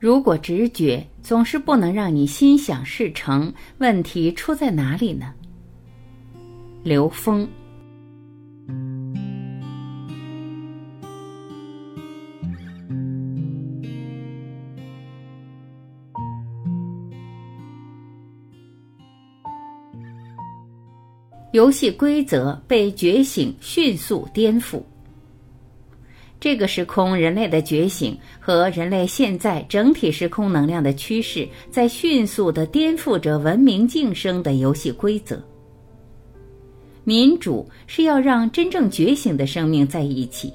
如果直觉总是不能让你心想事成，问题出在哪里呢？刘峰。游戏规则被觉醒迅速颠覆。这个时空人类的觉醒和人类现在整体时空能量的趋势，在迅速的颠覆着文明晋升的游戏规则。民主是要让真正觉醒的生命在一起，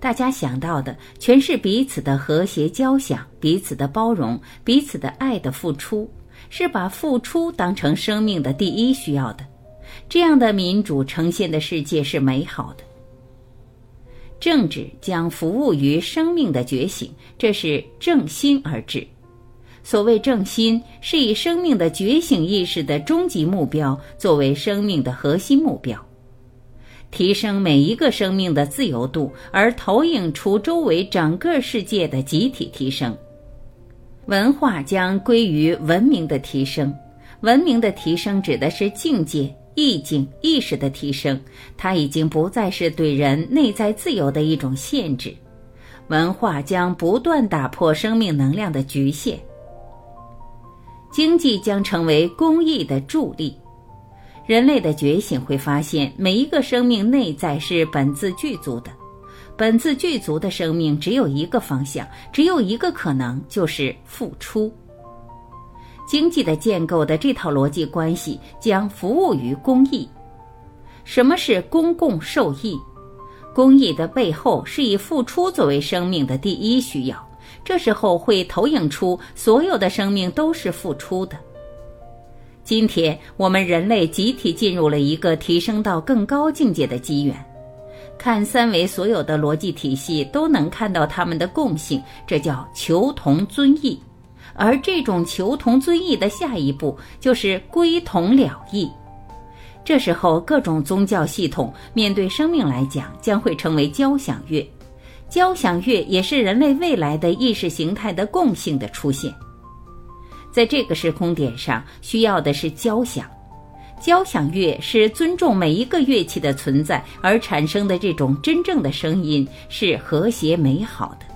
大家想到的全是彼此的和谐交响、彼此的包容、彼此的爱的付出，是把付出当成生命的第一需要的。这样的民主呈现的世界是美好的。政治将服务于生命的觉醒，这是正心而治。所谓正心，是以生命的觉醒意识的终极目标作为生命的核心目标，提升每一个生命的自由度，而投影出周围整个世界的集体提升。文化将归于文明的提升，文明的提升指的是境界。意境意识的提升，它已经不再是对人内在自由的一种限制。文化将不断打破生命能量的局限，经济将成为公益的助力。人类的觉醒会发现，每一个生命内在是本自具足的。本自具足的生命只有一个方向，只有一个可能，就是付出。经济的建构的这套逻辑关系将服务于公益。什么是公共受益？公益的背后是以付出作为生命的第一需要。这时候会投影出所有的生命都是付出的。今天我们人类集体进入了一个提升到更高境界的机缘。看三维所有的逻辑体系都能看到他们的共性，这叫求同尊异。而这种求同尊异的下一步就是归同了义。这时候，各种宗教系统面对生命来讲，将会成为交响乐。交响乐也是人类未来的意识形态的共性的出现。在这个时空点上，需要的是交响。交响乐是尊重每一个乐器的存在而产生的这种真正的声音，是和谐美好的。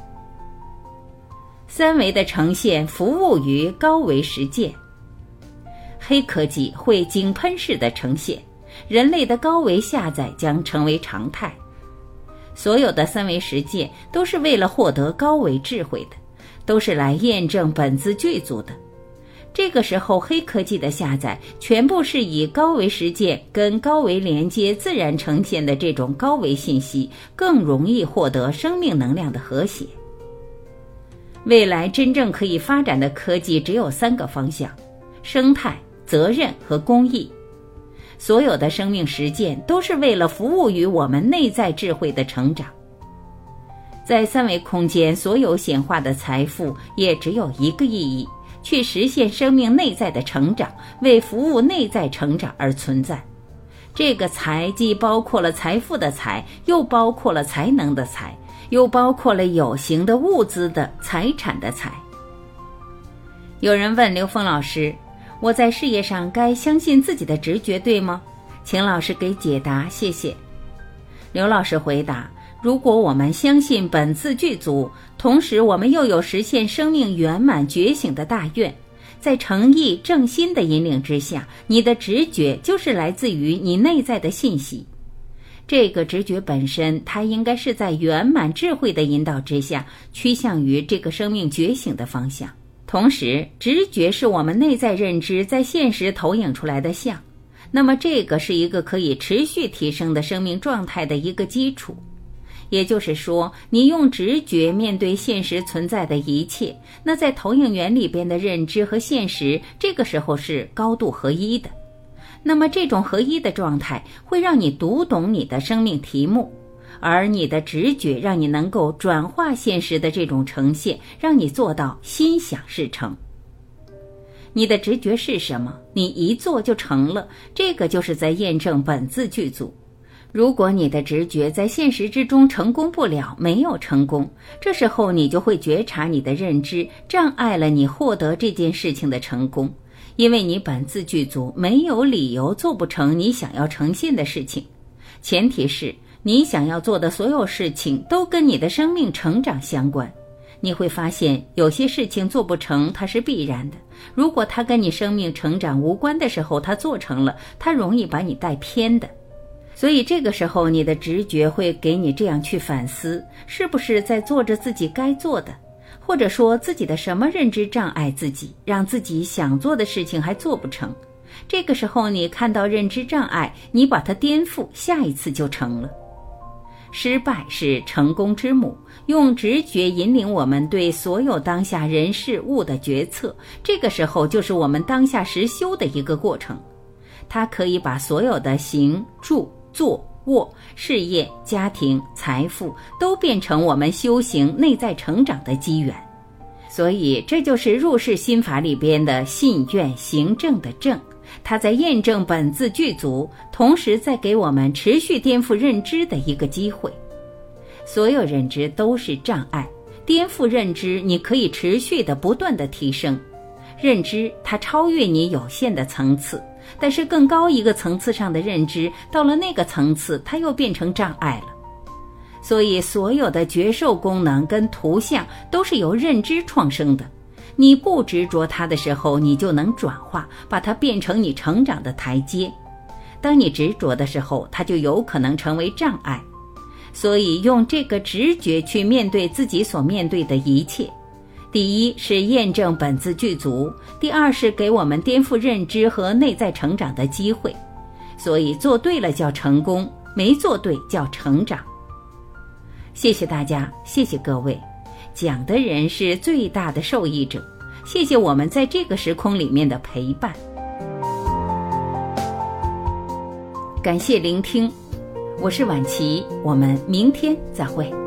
三维的呈现服务于高维实践，黑科技会井喷式的呈现，人类的高维下载将成为常态。所有的三维实践都是为了获得高维智慧的，都是来验证本自具足的。这个时候，黑科技的下载全部是以高维实践跟高维连接自然呈现的这种高维信息，更容易获得生命能量的和谐。未来真正可以发展的科技只有三个方向：生态、责任和公益。所有的生命实践都是为了服务于我们内在智慧的成长。在三维空间，所有显化的财富也只有一个意义：去实现生命内在的成长，为服务内在成长而存在。这个财既包括了财富的财，又包括了才能的才。又包括了有形的物资的财产的财。有人问刘峰老师：“我在事业上该相信自己的直觉，对吗？”请老师给解答，谢谢。刘老师回答：“如果我们相信本自具足，同时我们又有实现生命圆满觉醒的大愿，在诚意正心的引领之下，你的直觉就是来自于你内在的信息。”这个直觉本身，它应该是在圆满智慧的引导之下，趋向于这个生命觉醒的方向。同时，直觉是我们内在认知在现实投影出来的像。那么，这个是一个可以持续提升的生命状态的一个基础。也就是说，你用直觉面对现实存在的一切，那在投影源里边的认知和现实，这个时候是高度合一的。那么，这种合一的状态会让你读懂你的生命题目，而你的直觉让你能够转化现实的这种呈现，让你做到心想事成。你的直觉是什么？你一做就成了，这个就是在验证本自具足。如果你的直觉在现实之中成功不了，没有成功，这时候你就会觉察你的认知障碍了你获得这件事情的成功，因为你本自具足，没有理由做不成你想要呈现的事情。前提是你想要做的所有事情都跟你的生命成长相关。你会发现有些事情做不成，它是必然的。如果它跟你生命成长无关的时候，它做成了，它容易把你带偏的。所以这个时候，你的直觉会给你这样去反思：是不是在做着自己该做的，或者说自己的什么认知障碍自己，让自己想做的事情还做不成？这个时候，你看到认知障碍，你把它颠覆，下一次就成了。失败是成功之母，用直觉引领我们对所有当下人事物的决策，这个时候就是我们当下实修的一个过程。它可以把所有的行住。坐物、事业、家庭、财富，都变成我们修行、内在成长的机缘。所以，这就是入世心法里边的信愿行正的正。它在验证本自具足，同时在给我们持续颠覆认知的一个机会。所有认知都是障碍，颠覆认知，你可以持续的、不断的提升认知，它超越你有限的层次。但是更高一个层次上的认知，到了那个层次，它又变成障碍了。所以，所有的觉受功能跟图像都是由认知创生的。你不执着它的时候，你就能转化，把它变成你成长的台阶。当你执着的时候，它就有可能成为障碍。所以，用这个直觉去面对自己所面对的一切。第一是验证本自具足，第二是给我们颠覆认知和内在成长的机会。所以做对了叫成功，没做对叫成长。谢谢大家，谢谢各位，讲的人是最大的受益者。谢谢我们在这个时空里面的陪伴，感谢聆听，我是婉琪，我们明天再会。